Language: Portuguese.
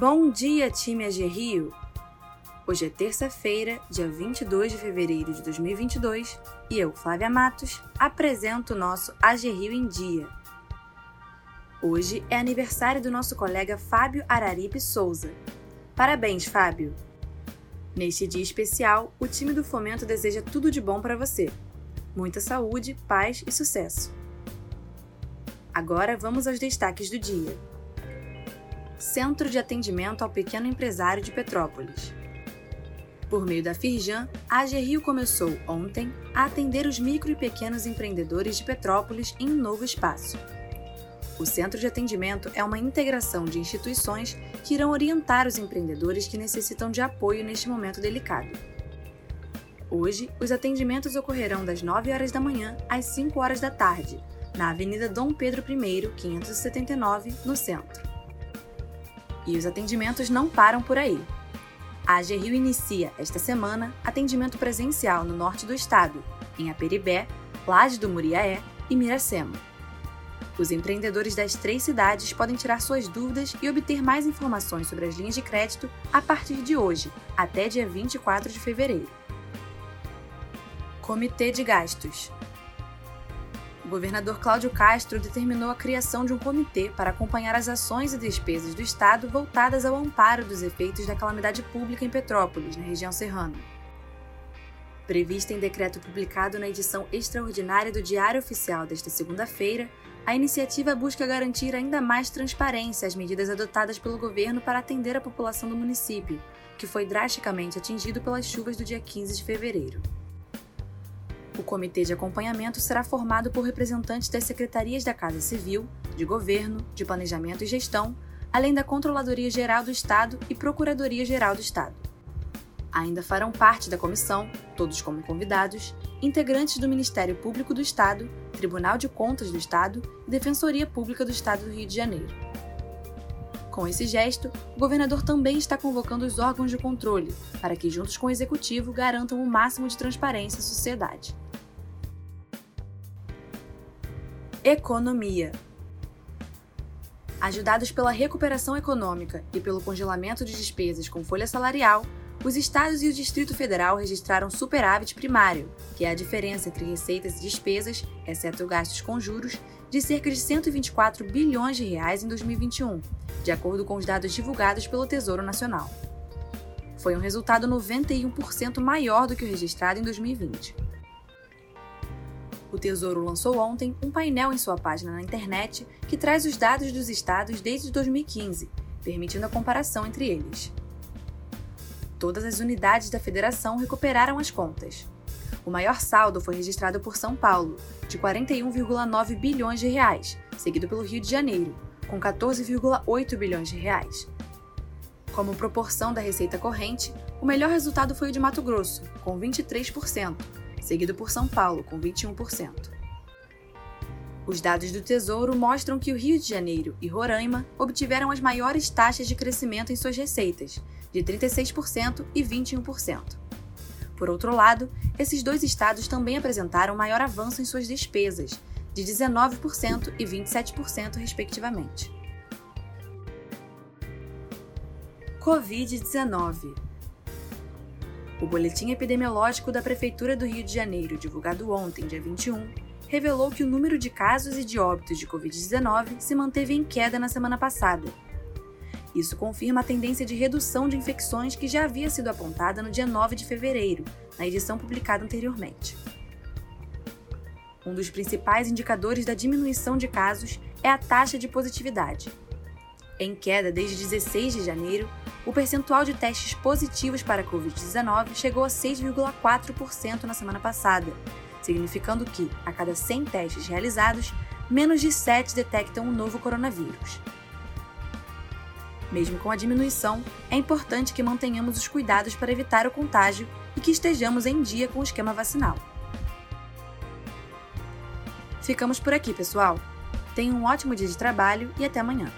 Bom dia, time AG Rio! Hoje é terça-feira, dia 22 de fevereiro de 2022, e eu, Flávia Matos, apresento o nosso AG Rio em Dia. Hoje é aniversário do nosso colega Fábio Araripe Souza. Parabéns, Fábio! Neste dia especial, o time do Fomento deseja tudo de bom para você. Muita saúde, paz e sucesso. Agora vamos aos destaques do dia. Centro de Atendimento ao Pequeno Empresário de Petrópolis. Por meio da Firjan, a AG Rio começou ontem a atender os micro e pequenos empreendedores de Petrópolis em um novo espaço. O Centro de Atendimento é uma integração de instituições que irão orientar os empreendedores que necessitam de apoio neste momento delicado. Hoje, os atendimentos ocorrerão das 9 horas da manhã às 5 horas da tarde, na Avenida Dom Pedro I, 579, no centro. E os atendimentos não param por aí. A AG Rio inicia, esta semana, atendimento presencial no norte do estado, em Aperibé, Laje do Muriaé e Miracema. Os empreendedores das três cidades podem tirar suas dúvidas e obter mais informações sobre as linhas de crédito a partir de hoje, até dia 24 de fevereiro. Comitê de Gastos governador Cláudio Castro determinou a criação de um comitê para acompanhar as ações e despesas do Estado voltadas ao amparo dos efeitos da calamidade pública em Petrópolis, na região serrana. Prevista em decreto publicado na edição extraordinária do Diário Oficial desta segunda-feira, a iniciativa busca garantir ainda mais transparência às medidas adotadas pelo governo para atender a população do município, que foi drasticamente atingido pelas chuvas do dia 15 de fevereiro. O comitê de acompanhamento será formado por representantes das secretarias da Casa Civil, de Governo, de Planejamento e Gestão, além da Controladoria Geral do Estado e Procuradoria Geral do Estado. Ainda farão parte da comissão, todos como convidados, integrantes do Ministério Público do Estado, Tribunal de Contas do Estado e Defensoria Pública do Estado do Rio de Janeiro. Com esse gesto, o governador também está convocando os órgãos de controle para que, juntos com o executivo, garantam o máximo de transparência à sociedade. Economia. Ajudados pela recuperação econômica e pelo congelamento de despesas com folha salarial, os estados e o Distrito Federal registraram superávit primário, que é a diferença entre receitas e despesas, exceto gastos com juros, de cerca de 124 bilhões de reais em 2021, de acordo com os dados divulgados pelo Tesouro Nacional. Foi um resultado 91% maior do que o registrado em 2020. O Tesouro lançou ontem um painel em sua página na internet que traz os dados dos estados desde 2015, permitindo a comparação entre eles. Todas as unidades da federação recuperaram as contas. O maior saldo foi registrado por São Paulo, de 41,9 bilhões de reais, seguido pelo Rio de Janeiro, com 14,8 bilhões de reais. Como proporção da receita corrente, o melhor resultado foi o de Mato Grosso, com 23%, seguido por São Paulo, com 21%. Os dados do Tesouro mostram que o Rio de Janeiro e Roraima obtiveram as maiores taxas de crescimento em suas receitas, de 36% e 21%. Por outro lado, esses dois estados também apresentaram maior avanço em suas despesas, de 19% e 27%, respectivamente. Covid-19 o boletim epidemiológico da Prefeitura do Rio de Janeiro, divulgado ontem, dia 21, revelou que o número de casos e de óbitos de Covid-19 se manteve em queda na semana passada. Isso confirma a tendência de redução de infecções que já havia sido apontada no dia 9 de fevereiro, na edição publicada anteriormente. Um dos principais indicadores da diminuição de casos é a taxa de positividade. Em queda desde 16 de janeiro, o percentual de testes positivos para a Covid-19 chegou a 6,4% na semana passada, significando que, a cada 100 testes realizados, menos de 7 detectam um novo coronavírus. Mesmo com a diminuição, é importante que mantenhamos os cuidados para evitar o contágio e que estejamos em dia com o esquema vacinal. Ficamos por aqui, pessoal. Tenham um ótimo dia de trabalho e até amanhã.